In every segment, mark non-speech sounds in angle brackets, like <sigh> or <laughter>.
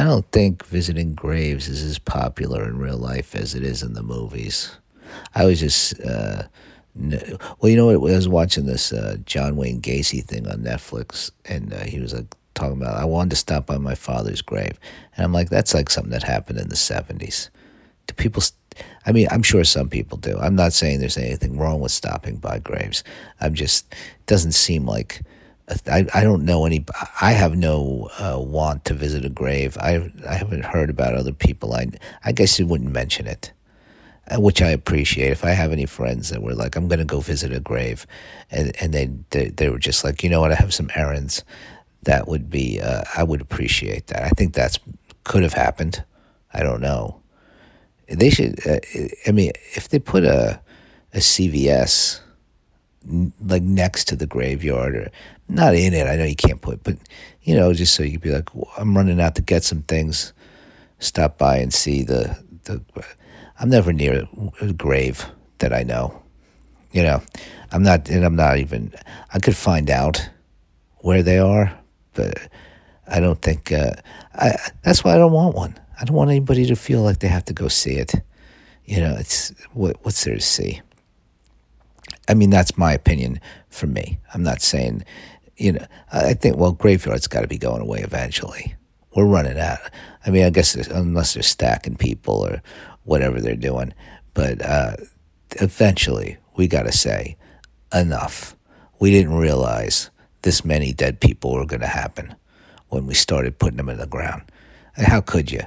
I don't think visiting graves is as popular in real life as it is in the movies. I was just, uh, well, you know what? I was watching this uh, John Wayne Gacy thing on Netflix, and uh, he was like talking about, I wanted to stop by my father's grave. And I'm like, that's like something that happened in the 70s. Do people, st- I mean, I'm sure some people do. I'm not saying there's anything wrong with stopping by graves. I'm just, it doesn't seem like, I, I don't know any. I have no uh, want to visit a grave. I I haven't heard about other people. I I guess you wouldn't mention it, uh, which I appreciate. If I have any friends that were like, I'm going to go visit a grave, and and they, they they were just like, you know what, I have some errands. That would be. Uh, I would appreciate that. I think that's could have happened. I don't know. They should. Uh, I mean, if they put a a CVS like next to the graveyard or not in it. I know you can't put, but you know, just so you would be like, well, I'm running out to get some things. Stop by and see the the. I'm never near a grave that I know. You know, I'm not, and I'm not even. I could find out where they are, but I don't think. Uh, I that's why I don't want one. I don't want anybody to feel like they have to go see it. You know, it's what what's there to see. I mean, that's my opinion for me. I'm not saying, you know, I think, well, graveyard's got to be going away eventually. We're running out. I mean, I guess unless they're stacking people or whatever they're doing. But uh, eventually, we got to say, enough. We didn't realize this many dead people were going to happen when we started putting them in the ground. And how could you?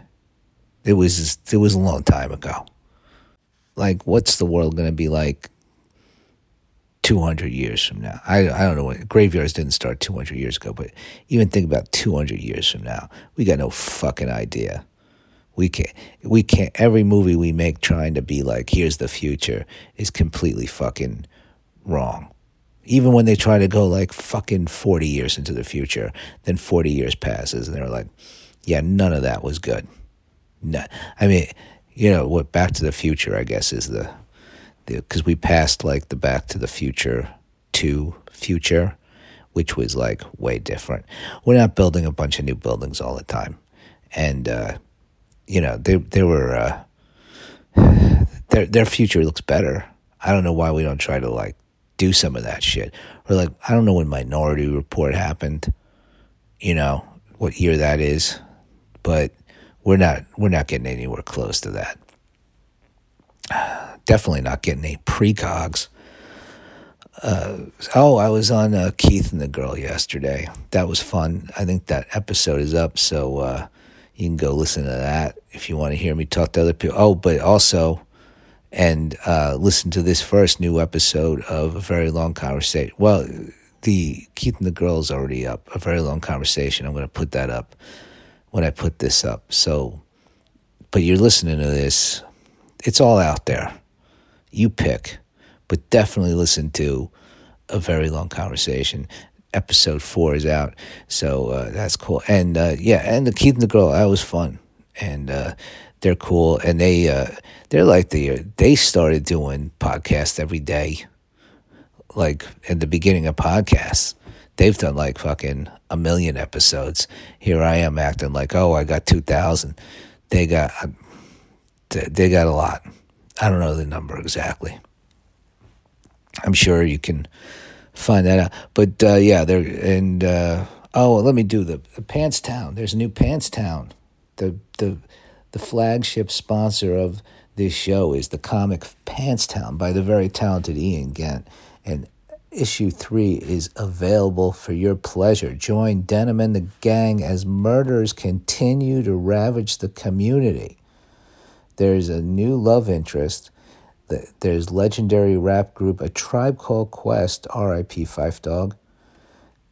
It was it was a long time ago. Like, what's the world going to be like 200 years from now. I, I don't know what graveyards didn't start 200 years ago, but even think about 200 years from now. We got no fucking idea. We can't, we can't, every movie we make trying to be like, here's the future is completely fucking wrong. Even when they try to go like fucking 40 years into the future, then 40 years passes and they're like, yeah, none of that was good. No, I mean, you know, what Back to the Future, I guess, is the because we passed like the Back to the Future to future, which was like way different. We're not building a bunch of new buildings all the time, and uh, you know they they were uh, their their future looks better. I don't know why we don't try to like do some of that shit. Or like I don't know when Minority Report happened, you know what year that is, but we're not we're not getting anywhere close to that definitely not getting any precogs. Uh, oh, I was on uh, Keith and the Girl yesterday. That was fun. I think that episode is up, so uh, you can go listen to that if you want to hear me talk to other people. Oh, but also, and uh, listen to this first new episode of A Very Long Conversation. Well, the Keith and the Girl is already up. A Very Long Conversation. I'm going to put that up when I put this up. So, but you're listening to this. It's all out there you pick, but definitely listen to a very long conversation. Episode four is out, so uh, that's cool. And uh, yeah, and the Keith and the Girl, that was fun, and uh, they're cool. And they uh, they're like the they started doing podcasts every day, like in the beginning of podcasts. They've done like fucking a million episodes. Here I am acting like, oh, I got two thousand. They got they got a lot. I don't know the number exactly. I'm sure you can find that out. But uh, yeah, there and uh, oh, let me do the, the Pants Town. There's a new Pants Town. The the the flagship sponsor of this show is the comic Pants Town by the very talented Ian Ghent, and issue three is available for your pleasure. Join Denim and the gang as murders continue to ravage the community. There's a new love interest. There's legendary rap group A Tribe Called Quest, R.I.P. Phife Dog.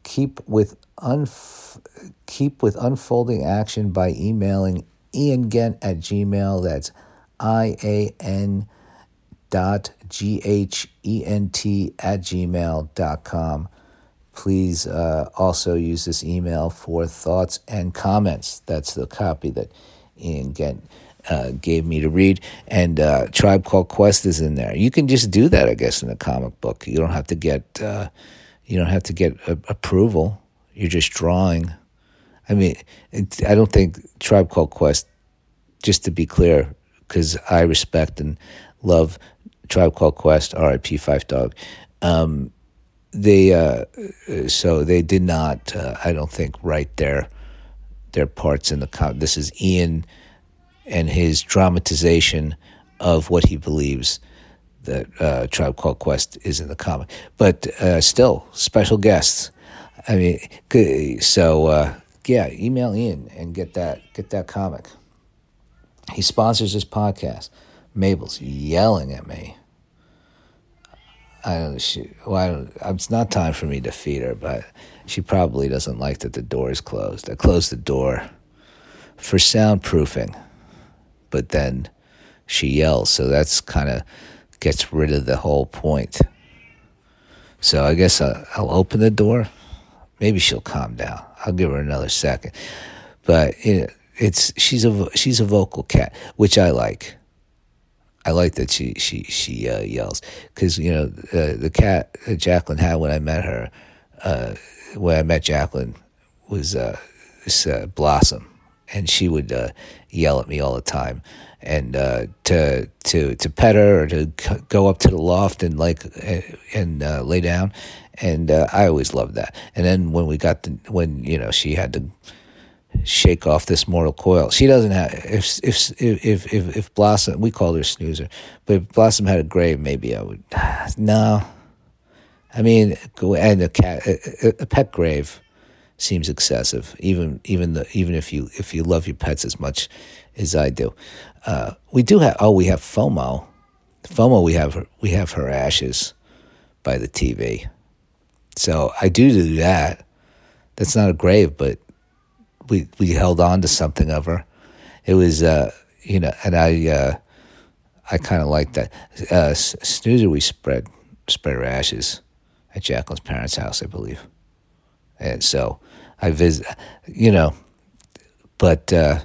Keep with unf- keep with unfolding action by emailing Ian Ghent at Gmail. That's I A N dot G H E N T at gmail dot com. Please uh, also use this email for thoughts and comments. That's the copy that Ian Ghent uh, gave me to read, and uh, Tribe Called Quest is in there. You can just do that, I guess, in a comic book. You don't have to get uh, you don't have to get a- approval. You're just drawing. I mean, it, I don't think Tribe Called Quest. Just to be clear, because I respect and love Tribe Called Quest, R.I.P. Phife Dog. Um, they uh, so they did not. Uh, I don't think write their their parts in the. Com- this is Ian and his dramatization of what he believes that uh, Tribe Called Quest is in the comic. But uh, still, special guests. I mean, so uh, yeah, email Ian and get that get that comic. He sponsors this podcast. Mabel's yelling at me. I don't. She, well, I don't. It's not time for me to feed her, but she probably doesn't like that the door is closed. I closed the door for soundproofing, but then she yells, so that's kind of gets rid of the whole point. So I guess I'll, I'll open the door. Maybe she'll calm down. I'll give her another second, but it, it's she's a she's a vocal cat, which I like. I like that she she she uh, yells because you know uh, the cat uh, Jacqueline had when I met her. Uh, when I met Jacqueline was uh, this uh, Blossom, and she would uh, yell at me all the time. And uh, to to to pet her or to go up to the loft and like uh, and lay down, and I always loved that. And then when we got the when you know she had to shake off this mortal coil. She doesn't have if if if if, if Blossom we call her snoozer, but Blossom had a grave, maybe I would. <sighs> No, I mean, and a cat a, a pet grave seems excessive. Even even the even if you if you love your pets as much as I do, uh, we do have. Oh, we have FOMO. FOMO. We have her, we have her ashes by the TV. So I do do that. That's not a grave, but we we held on to something of her. It was uh, you know, and I uh, I kind of like that. Uh, snoozer, we spread spread her ashes at Jacqueline's parents' house, I believe, and so I visit, you know, but uh,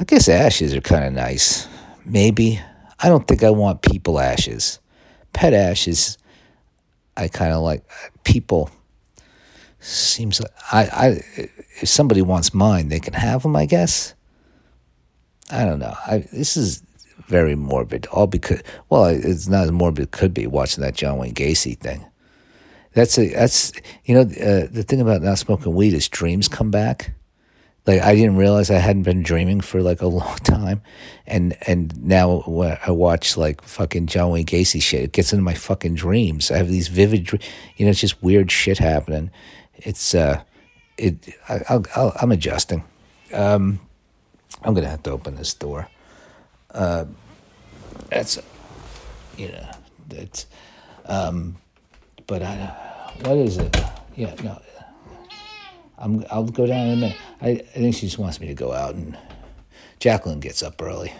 I guess ashes are kind of nice. Maybe I don't think I want people ashes, pet ashes. I kind of like people seems like I, I if somebody wants mine, they can have them. I guess. I don't know. I this is very morbid. All because well, it's not as morbid it could be watching that John Wayne Gacy thing. That's a that's you know uh, the thing about not smoking weed is dreams come back. Like I didn't realize I hadn't been dreaming for like a <laughs> long time, and and now I watch like fucking John Wayne Gacy shit, it gets into my fucking dreams. I have these vivid, you know, it's just weird shit happening, it's uh, it. I'll, i am adjusting. Um, I'm gonna have to open this door. Uh, that's, you know, that's. Um, but I, what is it? Yeah, no. I'm. I'll go down in a minute. I, I think she just wants me to go out, and Jacqueline gets up early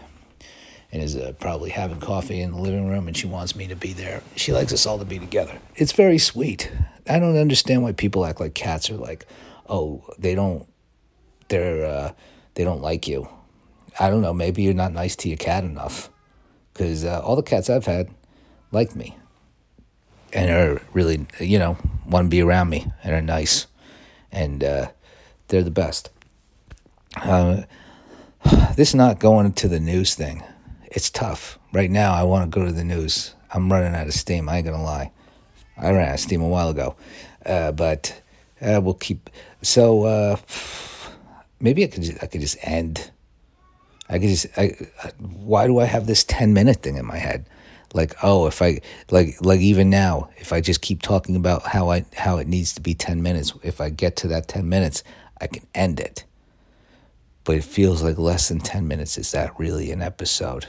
and is uh, probably having coffee in the living room, and she wants me to be there. She likes us all to be together. It's very sweet. I don't understand why people act like cats are like, oh, they don't, they're, uh, they don't like you. I don't know. Maybe you're not nice to your cat enough, because uh, all the cats I've had like me, and are really, you know, want to be around me and are nice, and uh, they're the best. Uh, <sighs> this is not going to the news thing it's tough. Right now, I want to go to the news. I'm running out of steam. I ain't to lie. I ran out of steam a while ago. Uh, but uh, we'll keep. So uh, <sighs> maybe I could, just, I could just end. I could just. I, why do I have this 10 minute thing in my head? Like, oh, if I like like even now, if I just keep talking about how I how it needs to be 10 minutes, if I get to that 10 minutes, I can end it. But it feels like less than 10 minutes. Is that really an episode?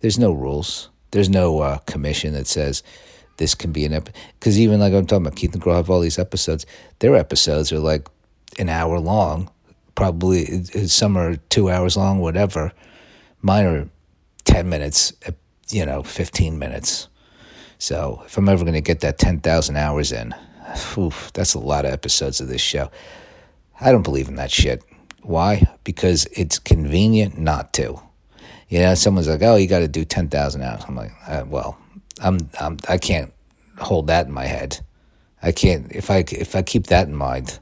There's no rules. There's no uh, commission that says this can be an episode. Because even like I'm talking about Keith and Girl have all these episodes. Their episodes are like an hour long. Probably some are two hours long, whatever. Mine are ten minutes. Uh, you know, fifteen minutes. So if I'm ever going to get that ten thousand hours in, oof, that's a lot of episodes of this show. I don't believe in that shit. Why? Because it's convenient not to. You know, someone's like, "Oh, you got to do ten thousand hours." I'm like, uh, "Well, I'm, I'm I can't hold that in my head. I can't if I if I keep that in mind,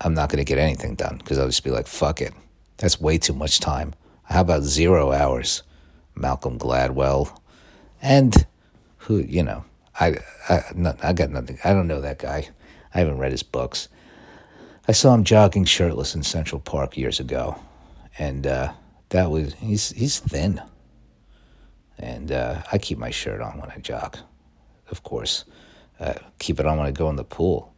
I'm not going to get anything done because I'll just be like, fuck it. That's way too much time. How about zero hours? Malcolm Gladwell. And who, you know, I, I, I got nothing. I don't know that guy. I haven't read his books. I saw him jogging shirtless in Central Park years ago. And uh, that was, he's, he's thin. And uh, I keep my shirt on when I jog, of course. Uh, keep it on when I go in the pool.